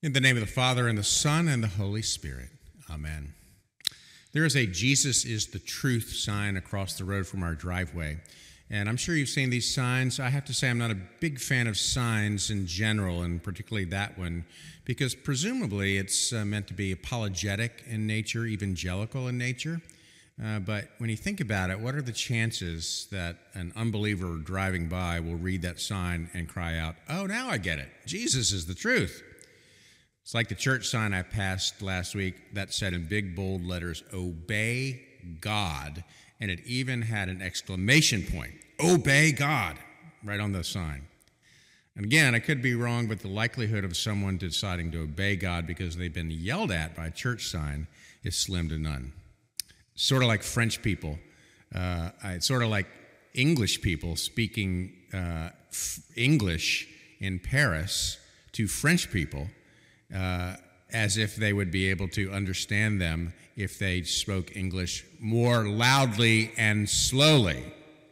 In the name of the Father, and the Son, and the Holy Spirit. Amen. There is a Jesus is the truth sign across the road from our driveway. And I'm sure you've seen these signs. I have to say, I'm not a big fan of signs in general, and particularly that one, because presumably it's uh, meant to be apologetic in nature, evangelical in nature. Uh, but when you think about it, what are the chances that an unbeliever driving by will read that sign and cry out, Oh, now I get it. Jesus is the truth. It's like the church sign I passed last week that said in big bold letters, Obey God. And it even had an exclamation point, Obey God, right on the sign. And again, I could be wrong, but the likelihood of someone deciding to obey God because they've been yelled at by a church sign is slim to none. Sort of like French people, uh, sort of like English people speaking uh, English in Paris to French people uh, as if they would be able to understand them if they spoke English more loudly and slowly.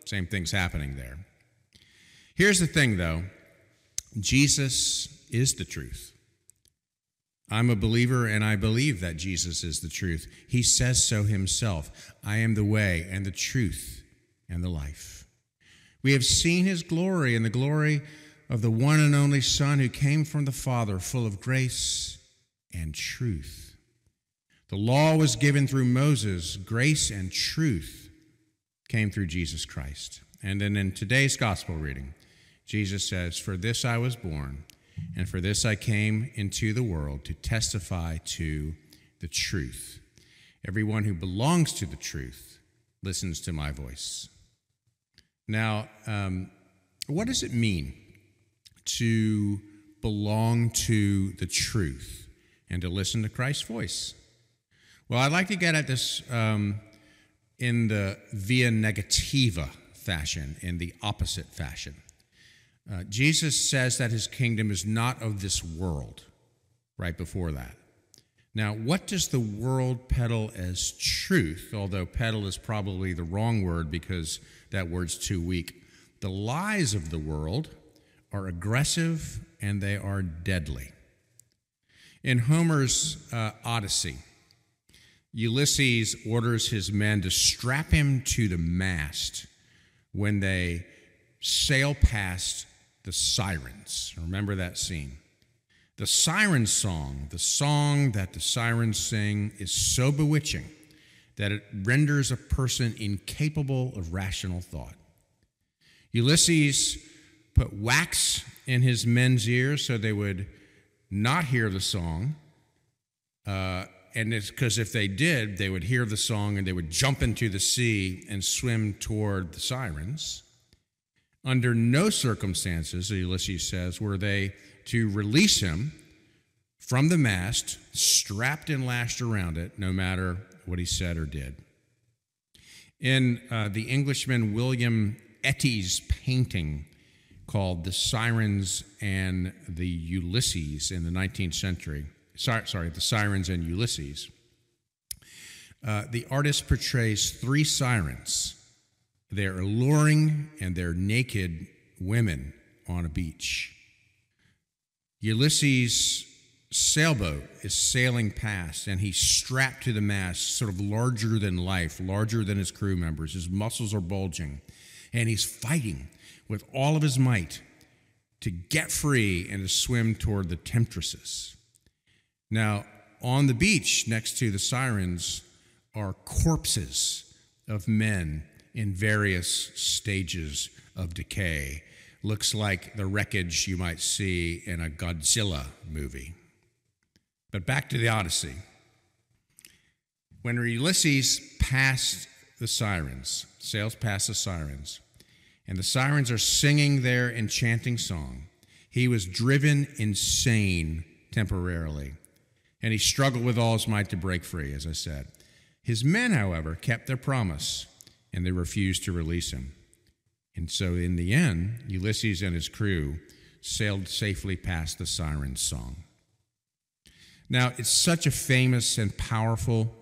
Same thing's happening there. Here's the thing, though Jesus is the truth. I'm a believer and I believe that Jesus is the truth. He says so himself I am the way and the truth and the life. We have seen his glory and the glory of the one and only Son who came from the Father, full of grace and truth. The law was given through Moses, grace and truth came through Jesus Christ. And then in today's gospel reading, Jesus says, For this I was born, and for this I came into the world to testify to the truth. Everyone who belongs to the truth listens to my voice. Now, um, what does it mean to belong to the truth and to listen to Christ's voice? Well, I'd like to get at this um, in the via negativa fashion, in the opposite fashion. Uh, Jesus says that his kingdom is not of this world, right before that. Now, what does the world peddle as truth? Although peddle is probably the wrong word because that word's too weak. The lies of the world are aggressive and they are deadly. In Homer's uh, Odyssey, Ulysses orders his men to strap him to the mast when they sail past the sirens. Remember that scene. The siren song, the song that the sirens sing, is so bewitching that it renders a person incapable of rational thought. Ulysses put wax in his men's ears so they would not hear the song. Uh, and it's because if they did, they would hear the song and they would jump into the sea and swim toward the sirens. Under no circumstances, Ulysses says, were they to release him from the mast, strapped and lashed around it, no matter what he said or did. In uh, the Englishman William Etty's painting, called The Sirens and the Ulysses in the 19th century. Sorry, sorry The Sirens and Ulysses. Uh, the artist portrays three sirens. They're alluring and they're naked women on a beach. Ulysses' sailboat is sailing past and he's strapped to the mast, sort of larger than life, larger than his crew members. His muscles are bulging and he's fighting with all of his might to get free and to swim toward the temptresses. Now, on the beach next to the sirens are corpses of men in various stages of decay. Looks like the wreckage you might see in a Godzilla movie. But back to the Odyssey. When Ulysses passed the sirens, sails past the sirens, and the sirens are singing their enchanting song. He was driven insane temporarily, and he struggled with all his might to break free, as I said. His men, however, kept their promise, and they refused to release him. And so, in the end, Ulysses and his crew sailed safely past the siren's song. Now, it's such a famous and powerful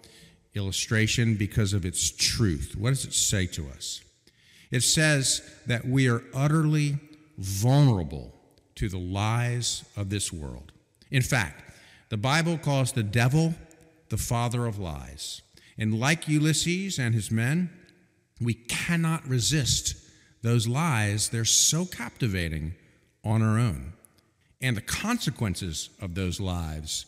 illustration because of its truth. What does it say to us? It says that we are utterly vulnerable to the lies of this world. In fact, The Bible calls the devil the father of lies. And like Ulysses and his men, we cannot resist those lies. They're so captivating on our own. And the consequences of those lives,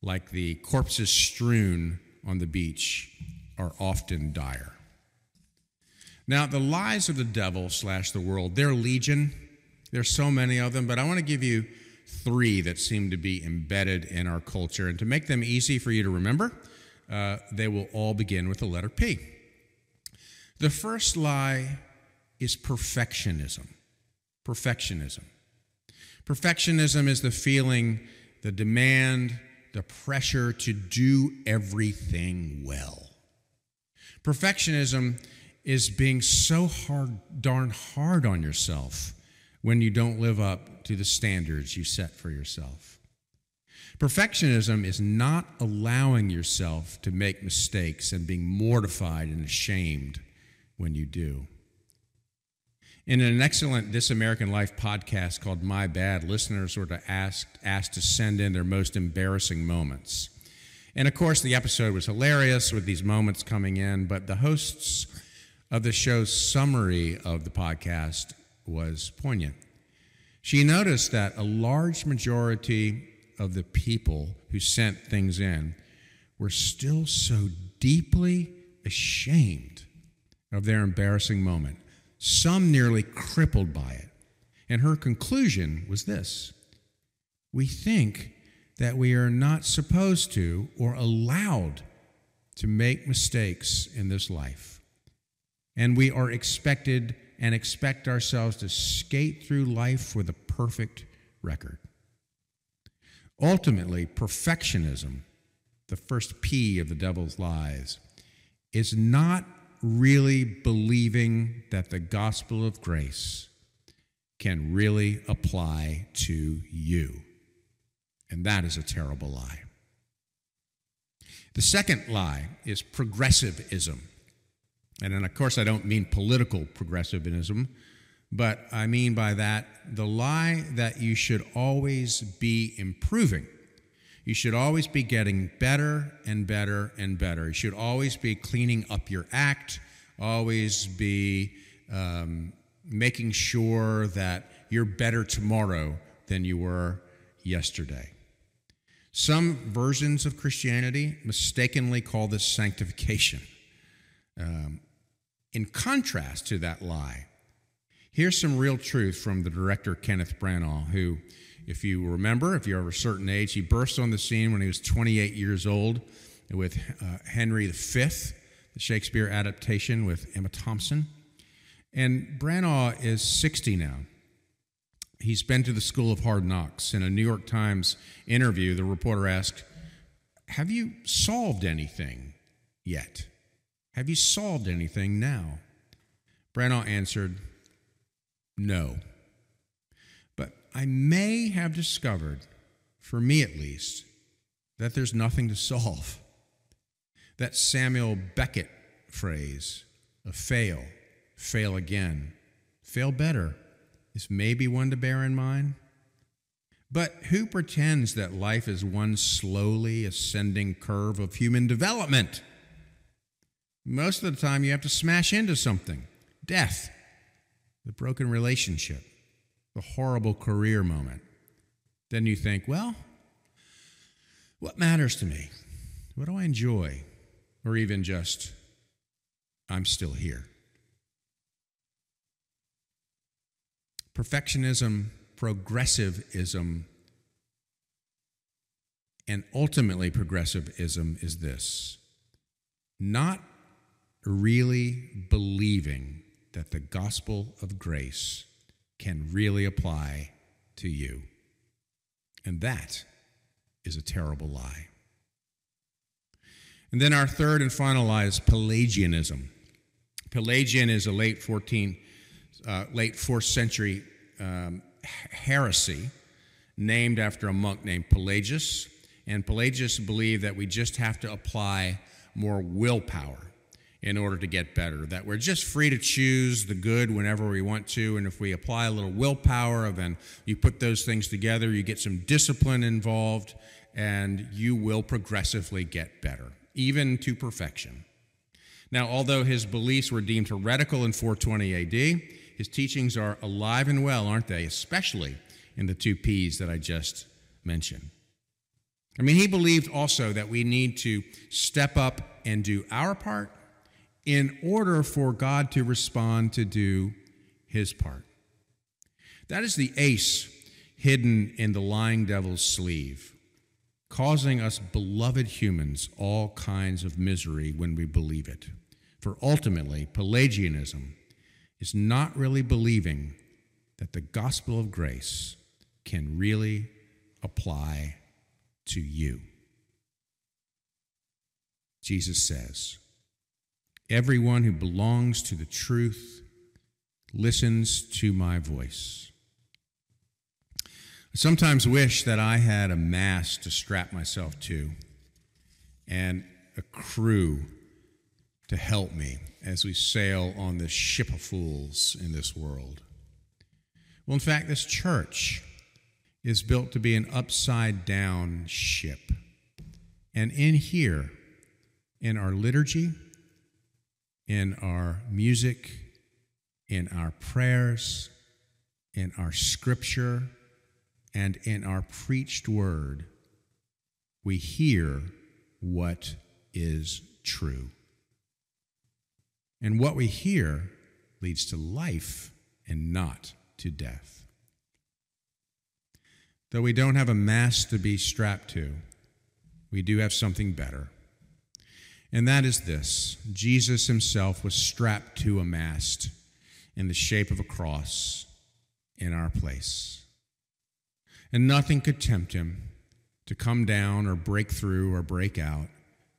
like the corpses strewn on the beach, are often dire. Now, the lies of the devil slash the world, they're legion. There's so many of them, but I want to give you three that seem to be embedded in our culture. And to make them easy for you to remember, uh, they will all begin with the letter P. The first lie is perfectionism. Perfectionism. Perfectionism is the feeling, the demand, the pressure to do everything well. Perfectionism is being so hard, darn hard on yourself when you don't live up to the standards you set for yourself. Perfectionism is not allowing yourself to make mistakes and being mortified and ashamed when you do. In an excellent This American Life podcast called My Bad, listeners were asked, asked to send in their most embarrassing moments. And of course, the episode was hilarious with these moments coming in, but the hosts of the show's summary of the podcast was poignant. She noticed that a large majority of the people who sent things in were still so deeply ashamed of their embarrassing moment, some nearly crippled by it. And her conclusion was this We think that we are not supposed to or allowed to make mistakes in this life. And we are expected and expect ourselves to skate through life with a perfect record. Ultimately, perfectionism, the first P of the devil's lies, is not really believing that the gospel of grace can really apply to you. And that is a terrible lie. The second lie is progressivism. And then, of course, I don't mean political progressivism, but I mean by that the lie that you should always be improving. You should always be getting better and better and better. You should always be cleaning up your act, always be um, making sure that you're better tomorrow than you were yesterday. Some versions of Christianity mistakenly call this sanctification. Um, in contrast to that lie, here's some real truth from the director Kenneth Branagh, who, if you remember, if you're of a certain age, he burst on the scene when he was 28 years old with uh, Henry V, the Shakespeare adaptation with Emma Thompson. And Branagh is 60 now. He's been to the School of Hard Knocks. In a New York Times interview, the reporter asked, Have you solved anything yet? Have you solved anything now? Branagh answered, No. But I may have discovered, for me at least, that there's nothing to solve. That Samuel Beckett phrase, a fail, fail again, fail better, is maybe one to bear in mind. But who pretends that life is one slowly ascending curve of human development? Most of the time, you have to smash into something death, the broken relationship, the horrible career moment. Then you think, well, what matters to me? What do I enjoy? Or even just, I'm still here. Perfectionism, progressivism, and ultimately progressivism is this not really believing that the gospel of grace can really apply to you. And that is a terrible lie. And then our third and final lie is Pelagianism. Pelagian is a late 14th, uh, late 4th century um, heresy named after a monk named Pelagius. And Pelagius believed that we just have to apply more willpower in order to get better, that we're just free to choose the good whenever we want to. And if we apply a little willpower, then you put those things together, you get some discipline involved, and you will progressively get better, even to perfection. Now, although his beliefs were deemed heretical in 420 AD, his teachings are alive and well, aren't they? Especially in the two P's that I just mentioned. I mean, he believed also that we need to step up and do our part in order for God to respond to do his part. That is the ace hidden in the lying devil's sleeve, causing us beloved humans all kinds of misery when we believe it. For ultimately, Pelagianism is not really believing that the gospel of grace can really apply to you. Jesus says, Everyone who belongs to the truth listens to my voice. I sometimes wish that I had a mast to strap myself to and a crew to help me as we sail on this ship of fools in this world. Well, in fact, this church is built to be an upside down ship. And in here, in our liturgy, in our music, in our prayers, in our scripture, and in our preached word, we hear what is true. And what we hear leads to life and not to death. Though we don't have a mast to be strapped to, we do have something better. And that is this Jesus himself was strapped to a mast in the shape of a cross in our place. And nothing could tempt him to come down or break through or break out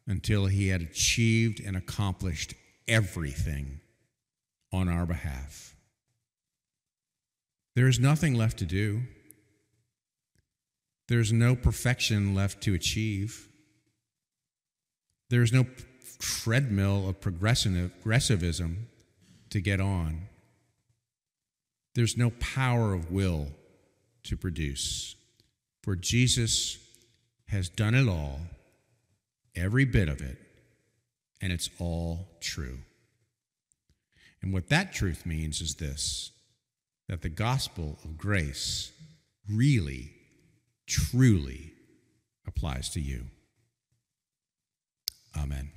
until he had achieved and accomplished everything on our behalf. There is nothing left to do. There's no perfection left to achieve. There's no treadmill of progressivism to get on. There's no power of will to produce. For Jesus has done it all, every bit of it, and it's all true. And what that truth means is this that the gospel of grace really truly applies to you. Amen.